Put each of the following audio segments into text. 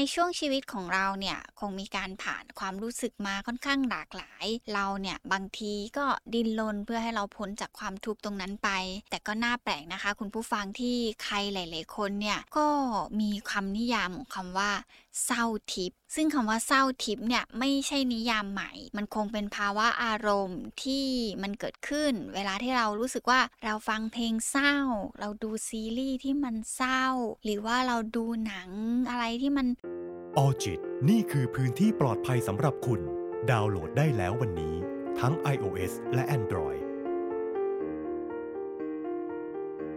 ในช่วงชีวิตของเราเนี่ยคงมีการผ่านความรู้สึกมาค่อนข้างหลากหลาย เราเนี่ยบางทีก็ดิ้นรนเพื่อให้เราพ้นจากความทุกข์ตรงนั้นไป แต่ก็น่าแปลกนะคะ คุณผู้ฟังที่ใครหลาย ๆ คนเนี่ยก็มีคำนิยามของคำว่า เศร้าทิพย์ซึ่งคำว่าเศร้าทิพย์เนี่ยไม่ใช่นิยามใหม่ มันคงเป็นภาวะอารมณ์ที่มันเกิดขึ้น เวลาที่เรารู้สึกว่าเราฟังเพลงเศร้า เราดูซีรีส์ที่มันเศร้า หรือว่าเราดูหนังอะไรที่มันออจิตนี่คือพื้นที่ปลอดภัยสำหรับคุณ ดาวน์โหลดได้แล้ววันนี้ ทั้ง iOS และ Android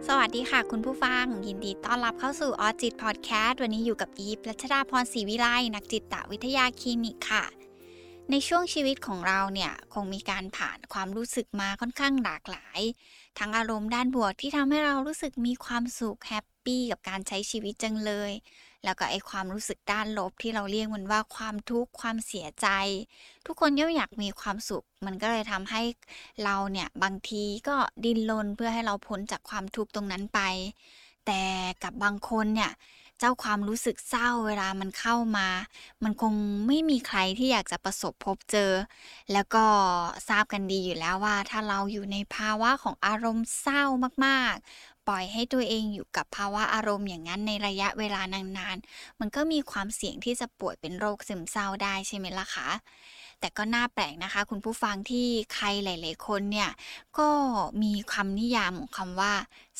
สวัสดีค่ะคุณผู้ฟัง ยินดีต้อนรับเข้าสู่ออจิตพอดแคสต์วันนี้อยู่กับอีฟรัชดาพรศรีวิไลนักจิตวิทยาคลินิกค่ะ ในช่วงชีวิตของเราเนี่ยคงมีการผ่านความรู้สึกมาค่อนข้างหลากหลาย ทั้งอารมณ์ด้านบวกที่ทำให้เรารู้สึกมีความสุขแฮปปี้กับการใช้ชีวิตจังเลย แล้วก็ไอความรู้สึกด้านลบที่เราเรียกมันว่าความทุกข์ความเสียใจ ทุกคนย่อมอยากมีความสุข มันก็เลยทำให้เราเนี่ยบางทีก็ดิ้นรนเพื่อให้เราพ้นจากความทุกข์ตรงนั้นไป แต่กับบางคนเนี่ยเจ้าความรู้สึกเศร้าเวลามันเข้ามา มันคงไม่มีใครที่อยากจะประสบพบเจอ แล้วก็ทราบกันดีอยู่แล้วว่า ถ้าเราอยู่ในภาวะของอารมณ์เศร้ามากๆ ปล่อยให้ตัวเองอยู่กับภาวะอารมณ์อย่างนั้นในระยะเวลานานๆ มันก็มีความเสี่ยงที่จะป่วยเป็นโรคซึมเศร้าได้ใช่ไหมล่ะคะแต่ก็น่าแปลกนะคะ คุณผู้ฟังที่ใครหลาย ๆ คนเนี่ย ก็มีคำนิยามของคำว่า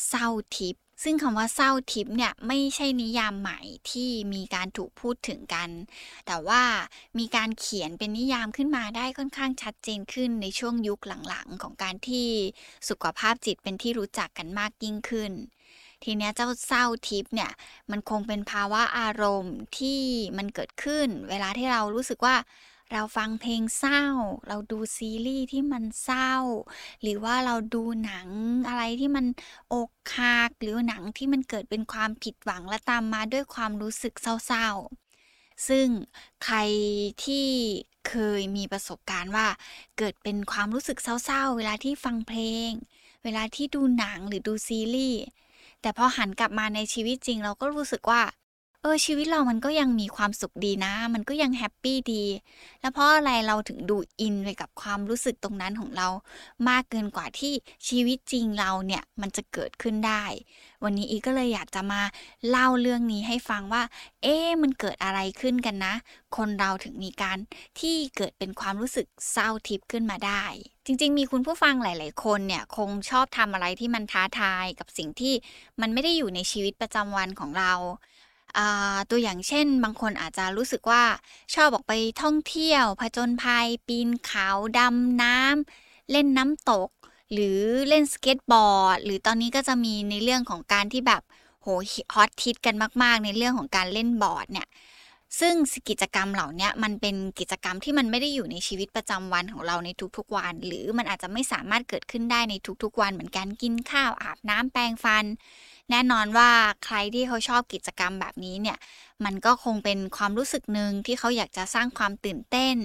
เศร้าทิพย์ ซึ่งคำว่าเศร้าทิพย์เนี่ยไม่ใช่นิยามใหม่ที่มีการถูกพูดถึงกัน แต่ว่ามีการเขียนเป็นนิยามขึ้นมาได้ค่อนข้างชัดเจนขึ้นในช่วงยุคหลังๆ ของการที่สุขภาพจิตเป็นที่รู้จักกันมากยิ่งขึ้นทีนี้เจ้าเศร้าทิพย์เนี่ยมันคงเป็นภาวะอารมณ์ที่มันเกิดขึ้น เวลาที่เรารู้สึกว่า เราฟังเพลงเศร้า เราดูซีรีส์ที่มันเศร้า หรือว่าเราดูหนังอะไรที่มันอกหักหรือหนังที่มันเกิดเป็นความผิดหวังและตามมาด้วยความรู้สึกเศร้าๆ ซึ่งใครที่เคยมีประสบการณ์ว่า เกิดเป็นความรู้สึกเศร้าๆ เวลาที่ฟังเพลง เวลาที่ดูหนังหรือดูซีรีส์แต่พอหันกลับมาในชีวิตจริง เราก็รู้สึกว่า เออชีวิตเรามันก็ยังมีความสุขดีนะ มันก็ยังแฮปปี้ดี แล้วเพราะอะไรเราถึงดูอินไปกับความรู้สึกตรงนั้นของเรา มากเกินกว่าที่ชีวิตจริงเราเนี่ยมันจะเกิดขึ้นได้ วันนี้อีก็เลยอยากจะมาเล่าเรื่องนี้ให้ฟังว่า เอ๊มันเกิดอะไรขึ้นกันนะ คนเราถึงมีการที่เกิดเป็นความรู้สึกเศร้าทิพย์ขึ้นมาได้ จริง ๆ มีคุณผู้ฟังหลาย ๆ คนเนี่ยคงชอบทำอะไรที่มันท้าทายกับสิ่งที่มันไม่ได้อยู่ในชีวิตประจำวันของเรา ตัวอย่างเช่น บางคนอาจจะรู้สึกว่าชอบออกไปท่องเที่ยว ผจญภัย ปีนเขาดำน้ำเล่นน้ำตก หรือเล่นสเก็ตบอร์ด หรือตอนนี้ก็จะมีในเรื่องของการที่แบบโหฮอตฮิตกันมาก ๆ ในเรื่องของการเล่นบอร์ดเนี่ย ซึ่งกิจกรรมเหล่านี้มันเป็นกิจกรรมที่มันไม่ได้อยู่ในชีวิตประจำวันของเราในทุกๆวัน หรือมันอาจจะไม่สามารถเกิดขึ้นได้ในทุกๆวัน เหมือนการกินข้าวอาบน้ำแปรงฟัน แน่นอนว่าใครที่เขาชอบกิจกรรมแบบนี้เนี่ย มันก็คงเป็นความรู้สึกหนึ่งที่เขาอยากจะสร้างความตื่นเต้น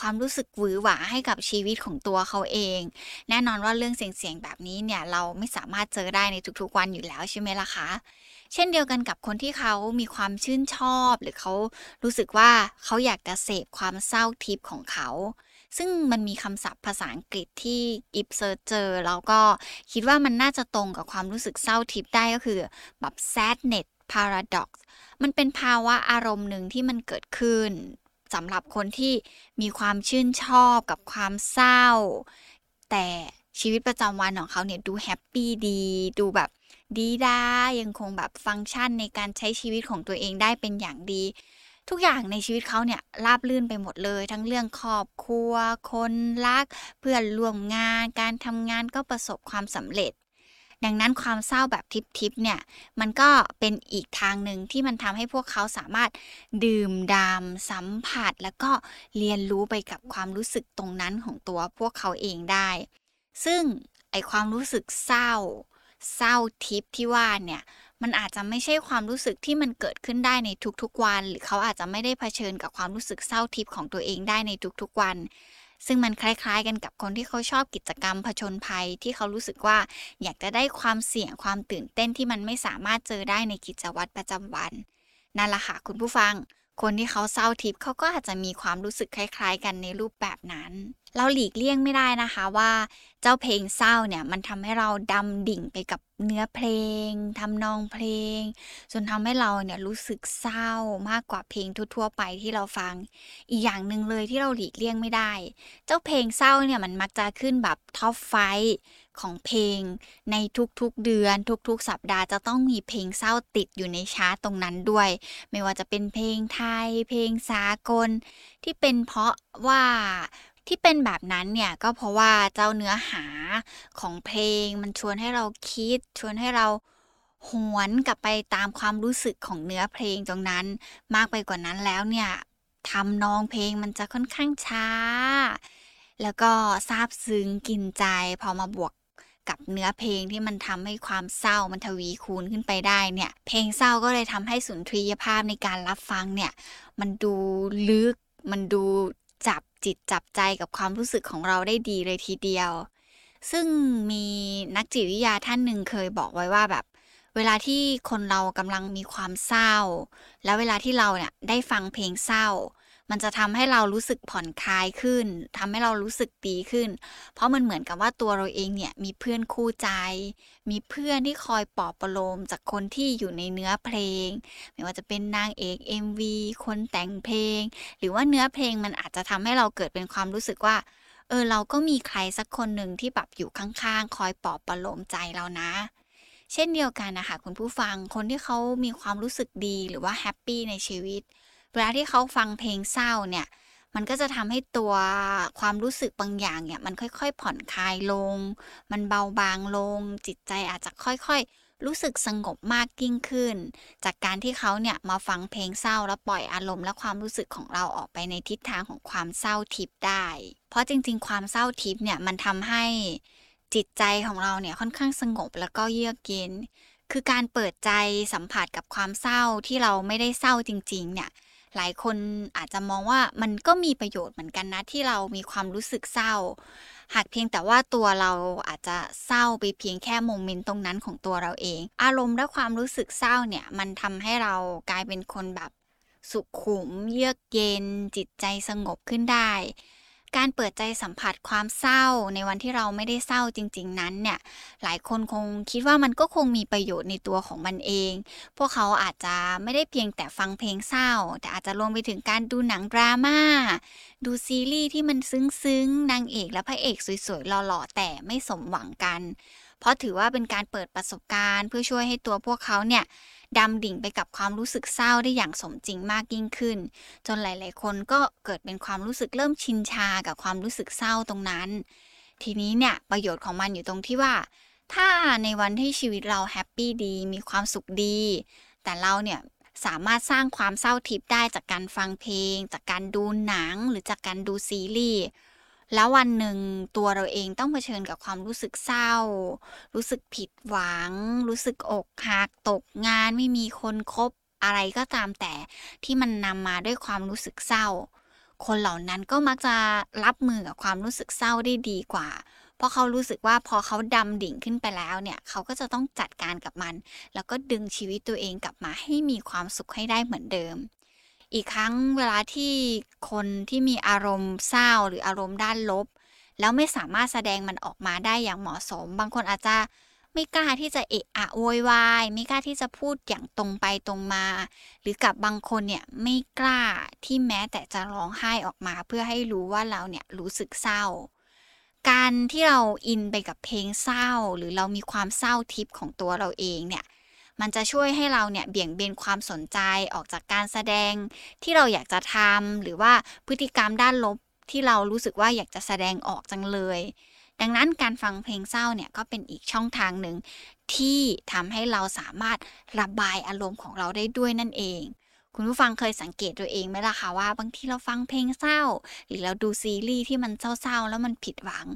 ความรู้สึกหวือหวาให้กับชีวิตของตัวเขาเอง แน่นอนว่าเรื่องเสี่ยงๆแบบนี้เนี่ยเราไม่สามารถเจอได้ในทุกๆวันอยู่แล้วใช่ไหมล่ะคะเช่นเดียวกันกับคนที่เขามีความชื่นชอบ หรือเขารู้สึกว่าเขาอยากจะเสพความเศร้าทิพย์ของเขา ซึ่งมันมีคำศัพท์ภาษาอังกฤษที่อิฟเซอร์เจอแล้วก็คิดว่ามันน่าจะตรงกับความรู้สึกเศร้าทิพย์ได้ก็คือแบบ sadness paradox มันเป็นภาวะอารมณ์หนึ่งที่มันเกิดขึ้นสำหรับคนที่มีความชื่นชอบกับความเศร้า แต่ชีวิตประจำวันของเขาเนี่ยดูแฮปปี้ดี ดูแบบดีดายังคงแบบฟังก์ชันในการใช้ชีวิตของตัวเองได้เป็นอย่างดี ทุกอย่างในชีวิตเขาเนี่ยราบลื่นไปหมดเลย ทั้งเรื่องครอบครัว คนรัก เพื่อนร่วมงาน การทำงานก็ประสบความสำเร็จ ดังนั้นความเศร้าแบบทิพย์เนี่ยมันก็เป็นอีกทางหนึ่งที่มันทำให้พวกเขาสามารถดื่มดามสัมผัส แล้วก็เรียนรู้ไปกับความรู้สึกตรงนั้นของตัวพวกเขาเองได้ ซึ่งไอความรู้สึกเศร้า เศร้าทิพย์ที่ว่าเนี่ยมันอาจจะไม่ใช่ความรู้สึกที่มันเกิดขึ้นได้ในทุกๆวัน หรือเขาอาจจะไม่ได้เผชิญกับความรู้สึกเศร้าทิพย์ของตัวเองได้ในทุกๆวัน ซึ่งมันคล้ายๆ กันกับคนที่เขาชอบกิจกรรมผจญภัยที่เขารู้สึกว่า อยากจะได้ความเสี่ยงความตื่นเต้นที่มันไม่สามารถเจอได้ในกิจวัตรประจำวันนั่นแหละค่ะคุณผู้ฟัง คนที่เขาเศร้าทิพย์เขาก็อาจจะมีความรู้สึกคล้ายๆ กันในรูปแบบนั้น เราหลีกเลี่ยงไม่ได้นะคะว่าเจ้าเพลงเศร้าเนี่ยมันทำให้เราดำดิ่งไปกับเนื้อเพลงทำนองเพลงจนทำให้เราเนี่ยรู้สึกเศร้ามากกว่าเพลงทั่วๆไปที่เราฟัง อีกอย่างหนึ่งเลยที่เราหลีกเลี่ยงไม่ได้ เจ้าเพลงเศร้าเนี่ยมันมักจะขึ้นแบบท็อปไฟ ของเพลง ในทุกๆเดือน ทุกๆ สัปดาห์จะต้องมีเพลงเศร้าติดอยู่ในชาร์ตตรงนั้นด้วย ไม่ว่าจะเป็นเพลงไทย เพลงสากล ที่เป็นเพราะว่าที่เป็นแบบนั้นเนี่ยก็เพราะว่าเจ้าเนื้อหาของเพลง มันชวนให้เราคิด ชวนให้เราหวนกลับไปตามความรู้สึกของเนื้อเพลงตรงนั้น มากไปกว่านั้นแล้วเนี่ยทำนองเพลงมันจะค่อนข้างช้า แล้วก็ซาบซึ้งกินใจ พอมาบวก กับเนื้อเพลงที่มันทำให้ความเศร้ามันทวีคูณขึ้นไปได้เนี่ย เพลงเศร้าก็เลยทำให้สุนทรียภาพในการรับฟังเนี่ย มันดูลึก มันดูจับจิตจับใจกับความรู้สึกของเราได้ดีเลยทีเดียว ซึ่งมีนักจิตวิทยาท่านหนึ่งเคยบอกไว้ว่าแบบ เวลาที่คนเรากำลังมีความเศร้า แล้วเวลาที่เราเนี่ยได้ฟังเพลงเศร้า มันจะทำให้เรารู้สึกผ่อนคลายขึ้นทำให้เรารู้สึกดีขึ้น เพราะมันเหมือนกับว่าตัวเราเองเนี่ยมีเพื่อนคู่ใจ มีเพื่อนที่คอยปลอบประโลมจากคนที่อยู่ในเนื้อเพลง ไม่ว่าจะเป็นนางเอก MV คนแต่งเพลง หรือว่าเนื้อเพลงมันอาจจะทำให้เราเกิดเป็นความรู้สึกว่าเออเราก็มีใครสักคนหนึ่งที่แบบอยู่ข้างๆ คอยปลอบประโลมใจเรานะเช่นเดียวกันนะคะคุณผู้ฟังคนที่เขามีความรู้สึกดีหรือว่าแฮปปี้ในชีวิต เวลาที่เขาฟังเพลงเศร้าเนี่ย มันก็จะทำให้ตัวความรู้สึกบางอย่างเนี่ย มันค่อยๆผ่อนคลายลง มันเบาบางลง จิตใจอาจจะค่อยๆ รู้สึกสงบมากยิ่งขึ้น จากการที่เขาเนี่ยมาฟังเพลงเศร้าแล้วปล่อยอารมณ์และความรู้สึกของเราออกไปในทิศทางของความเศร้าทิพย์ได้ เพราะจริงๆ ความเศร้าทิพย์เนี่ยมันทำให้จิตใจของเราเนี่ยค่อนข้างสงบแล้วก็เยือกเย็น คือการเปิดใจสัมผัสกับความเศร้าที่เราไม่ได้เศร้าจริง ๆ เนี่ย หลายคนอาจจะมองว่ามันก็มีประโยชน์เหมือนกันนะที่เรามีความรู้สึกเศร้า หากเพียงแต่ว่าตัวเราอาจจะเศร้าไปเพียงแค่โมเมนต์ตรงนั้นของตัวเราเอง อารมณ์และความรู้สึกเศร้าเนี่ยมันทำให้เรากลายเป็นคนแบบสุขุม เยือกเย็น จิตใจสงบขึ้นได้ การเปิดใจสัมผัสความเศร้าในวันที่เราไม่ได้เศร้าจริง ๆ นั้นเนี่ยหลายคนคงคิดว่ามันก็คงมีประโยชน์ในตัวของมันเอง พวกเขาอาจจะไม่ได้เพียงแต่ฟังเพลงเศร้า แต่อาจจะรวมไปถึงการดูหนังดราม่าดูซีรีส์ที่มันซึ้งๆนางเอกและพระเอกสวยๆหล่อๆแต่ไม่สมหวังกัน เพราะถือว่าเป็นการเปิดประสบการณ์ เพื่อช่วยให้ตัวพวกเขาเนี่ยดำดิ่งไปกับความรู้สึกเศร้าได้อย่างสมจริงมากยิ่งขึ้น จนหลาย ๆ คนก็เกิดเป็นความรู้สึกเริ่มชินชากับความรู้สึกเศร้าตรงนั้น ทีนี้เนี่ยประโยชน์ของมันอยู่ตรงที่ว่า ถ้าในวันที่ชีวิตเราแฮปปี้ดี มีความสุขดี แต่เราเนี่ยสามารถสร้างความเศร้าทิพย์ได้จากการฟังเพลง จากการดูหนังหรือจากการดูซีรีส์ แล้ววันหนึ่งตัวเราเองต้องเผชิญกับความรู้สึกเศร้า รู้สึกผิดหวัง รู้สึกอกหักตกงานไม่มีคนคบอะไรก็ตามแต่ที่มันนำมาด้วยความรู้สึกเศร้า คนเหล่านั้นก็มักจะรับมือกับความรู้สึกเศร้าได้ดีกว่า เพราะเขารู้สึกว่าพอเขาดำดิ่งขึ้นไปแล้วเนี่ย เขาก็จะต้องจัดการกับมัน แล้วก็ดึงชีวิตตัวเองกลับมาให้มีความสุขให้ได้เหมือนเดิม อีกครั้งเวลาที่คนที่มีอารมณ์เศร้าหรืออารมณ์ด้านลบ แล้วไม่สามารถแสดงมันออกมาได้อย่างเหมาะสม บางคนอาจจะไม่กล้าที่จะเอะอะโวยวายไม่กล้าที่จะพูดอย่างตรงไปตรงมา หรือกับบางคนเนี่ยไม่กล้าที่แม้แต่จะร้องไห้ออกมาเพื่อให้รู้ว่าเราเนี่ยรู้สึกเศร้า การที่เราอินไปกับเพลงเศร้า หรือเรามีความเศร้าทิพย์ของตัวเราเองเนี่ย มันจะช่วยให้เราเนี่ยเบี่ยงเบนความสนใจออกจากการแสดง ที่เราอยากจะทำหรือว่าพฤติกรรมด้านลบที่เรารู้สึกว่าอยากจะแสดงออกจังเลย ดังนั้นการฟังเพลงเศร้าเนี่ยก็เป็นอีกช่องทางหนึ่ง ที่ทำให้เราสามารถระบายอารมณ์ของเราได้ด้วยนั่นเอง คุณผู้ฟังเคยสังเกตตัวเองไหมล่ะคะว่า บางทีเราฟังเพลงเศร้า หรือเราดูซีรีส์ที่มันเศร้าๆแล้วมันผิดหวัง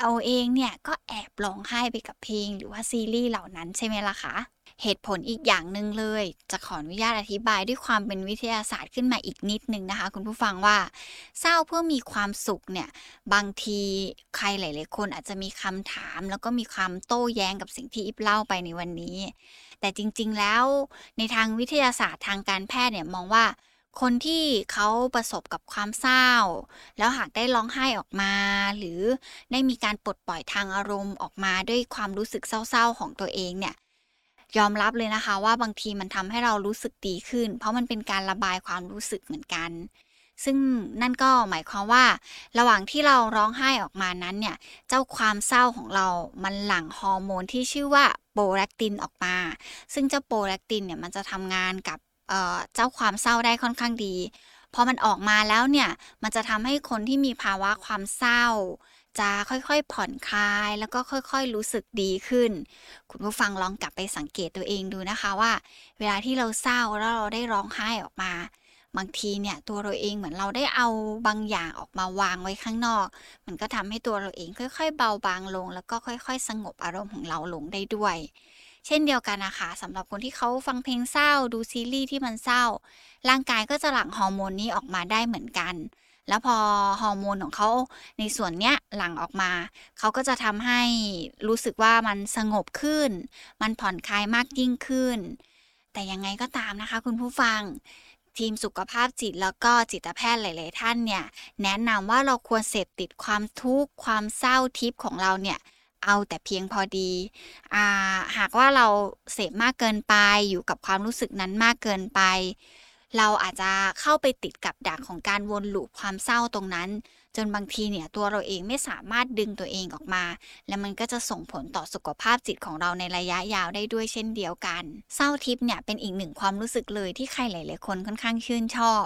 เอาเองเนี่ยก็แอบร้องไห้ไปกับเพลงหรือว่าซีรีส์เหล่านั้นใช่ไหมล่ะคะ เหตุผลอีกอย่างหนึ่งเลย จะขออนุญาตอธิบายด้วยความเป็นวิทยาศาสตร์ขึ้นมาอีกนิดนึงนะคะ คุณผู้ฟังว่าเศร้าเพื่อมีความสุขเนี่ยบางทีใครหลายๆคนอาจจะมีคำถาม แล้วก็มีความโต้แย้งกับสิ่งที่อิบเล่าไปในวันนี้ แต่จริงๆแล้วในทางวิทยาศาสตร์ทางการแพทย์เนี่ยมองว่าคนที่เขาประสบกับความเศร้า แล้วหากได้ร้องไห้ออกมา หรือได้มีการปลดปล่อยทางอารมณ์ออกมาด้วยความรู้สึกเศร้าๆของตัวเองเนี่ย ยอมรับเลยนะคะว่าบางทีมันทำให้เรารู้สึกดีขึ้น เพราะมันเป็นการระบายความรู้สึกเหมือนกัน ซึ่งนั่นก็หมายความว่า ระหว่างที่เราร้องไห้ออกมานั้นเนี่ย เจ้าความเศร้าของเรา มันหลั่งฮอร์โมนที่ชื่อว่าโปรแลคตินออกมา ซึ่งเจ้าโปรแลคตินเนี่ยมันจะทำงานกับเจ้าความเศร้าได้ค่อนข้างดี พอมันออกมาแล้วเนี่ย มันจะทำให้คนที่มีภาวะความเศร้า จะค่อยๆผ่อนคลาย แล้วก็ค่อยๆรู้สึกดีขึ้น คุณผู้ฟังลองกลับไปสังเกตตัวเองดูนะคะว่า เวลาที่เราเศร้าแล้วเราได้ร้องไห้ออกมา บางทีเนี่ยตัวเราเองเหมือนเราได้เอาบางอย่างออกมาวางไว้ข้างนอก มันก็ทำให้ตัวเราเองค่อยๆ เบาบางลง แล้วก็ค่อย ๆ สงบอารมณ์ของเราลงได้ด้วย เช่นเดียวกันนะคะสำหรับคนที่เขาฟังเพลงเศร้าดูซีรีส์ที่มันเศร้า ร่างกายก็จะหลั่งฮอร์โมนนี้ออกมาได้เหมือนกัน แล้วพอฮอร์โมนของเขาในส่วนเนี้ยหลั่งออกมา เขาก็จะทำให้รู้สึกว่ามันสงบขึ้น มันผ่อนคลายมากยิ่งขึ้น แต่ยังไงก็ตามนะคะ คุณผู้ฟังทีมสุขภาพจิตแล้วก็จิตแพทย์หลาย ๆ ท่านเนี่ย แนะนำว่าเราควรเสพติดความทุกข์ความเศร้าทิพย์ของเราเนี่ยเอาแต่เพียงพอดีอาหากว่าเราเสพมากเกินไปอยู่กับความรู้สึกนั้นมากเกินไป เราอาจจะเข้าไปติดกับดักของการวนลูปความเศร้าตรงนั้น จนบางทีเนี่ยตัวเราเองไม่สามารถดึงตัวเองออกมา และมันก็จะส่งผลต่อสุขภาพจิตของเราในระยะยาวได้ด้วยเช่นเดียวกันเศร้าทิพย์เนี่ยเป็นอีกหนึ่งความรู้สึกเลยที่ใครหลายๆคนค่อนข้างชื่นชอบ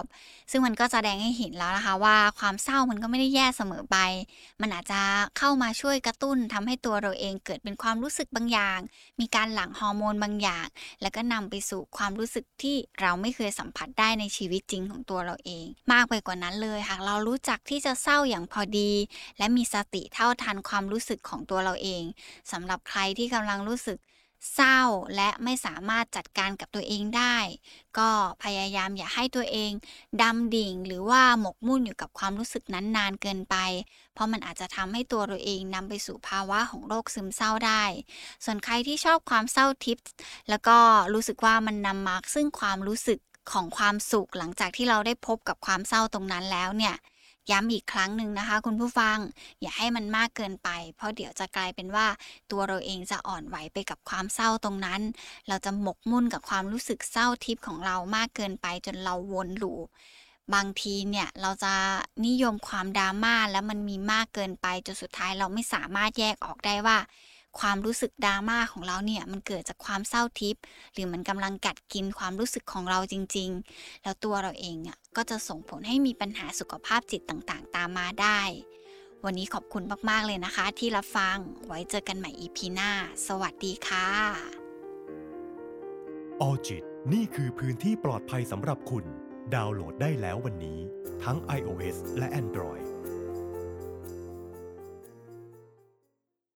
ซึ่งมันก็แสดงให้เห็นแล้วนะคะว่าความเศร้ามันก็ไม่ได้แย่เสมอไป มันอาจจะเข้ามาช่วยกระตุ้นทำให้ตัวเราเองเกิดเป็นความรู้สึกบางอย่าง มีการหลั่งฮอร์โมนบางอย่าง แล้วก็นำไปสู่ความรู้สึกที่เราไม่เคยสัมผัสได้ในชีวิตจริงของตัวเราเอง มากไปกว่านั้นเลยหากเรารู้จักที่จะเศร้าอย่างพอดี และมีสติเท่าทันความรู้สึกของตัวเราเองสำหรับใครที่กำลังรู้สึกเศร้าและไม่สามารถจัดการกับตัวเองได้ ก็พยายามอย่าให้ตัวเองดำดิ่งหรือว่าหมกมุ่นอยู่กับความรู้สึกนั้นนานเกินไป เพราะมันอาจจะทำให้ตัวเราเองนำไปสู่ภาวะของโรคซึมเศร้าได้ ส่วนใครที่ชอบความเศร้าทิพย์แล้วก็รู้สึกว่ามันนำมาซึ่งความรู้สึกของความสุขหลังจากที่เราได้พบกับความเศร้าตรงนั้นแล้วเนี่ย ย้ำอีกครั้งหนึ่งนะคะ คุณผู้ฟังอย่าให้มันมากเกินไป เพราะเดี๋ยวจะกลายเป็นว่าตัวเราเองจะอ่อนไหวไปกับความเศร้าตรงนั้น เราจะหมกมุ่นกับความรู้สึกเศร้าทิพย์ของเรามากเกินไปจนเราวนลูปบางทีเนี่ยเราจะนิยมความดราม่าแล้วมันมีมากเกินไปจนสุดท้ายเราไม่สามารถแยกออกได้ว่า ความรู้สึกดราม่าของเราเนี่ยมันเกิดจากความเศร้าทิพย์หรือมันกำลังกัดกินความรู้สึกของเราจริง ๆ แล้วตัวเราเองเนี่ยก็จะส่งผลให้มีปัญหาสุขภาพจิตต่างๆ ตามมาได้ วันนี้ขอบคุณมาก ๆ เลยนะคะ ที่รับฟังไว้เจอกันใหม่อีพีหน้า สวัสดีค่ะออจิตนี่คือพื้นที่ปลอดภัยสำหรับคุณ ดาวน์โหลดได้แล้ววันนี้ ทั้ง iOS และ Android